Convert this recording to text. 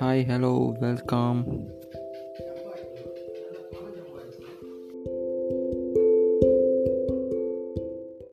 Hi, hello, welcome.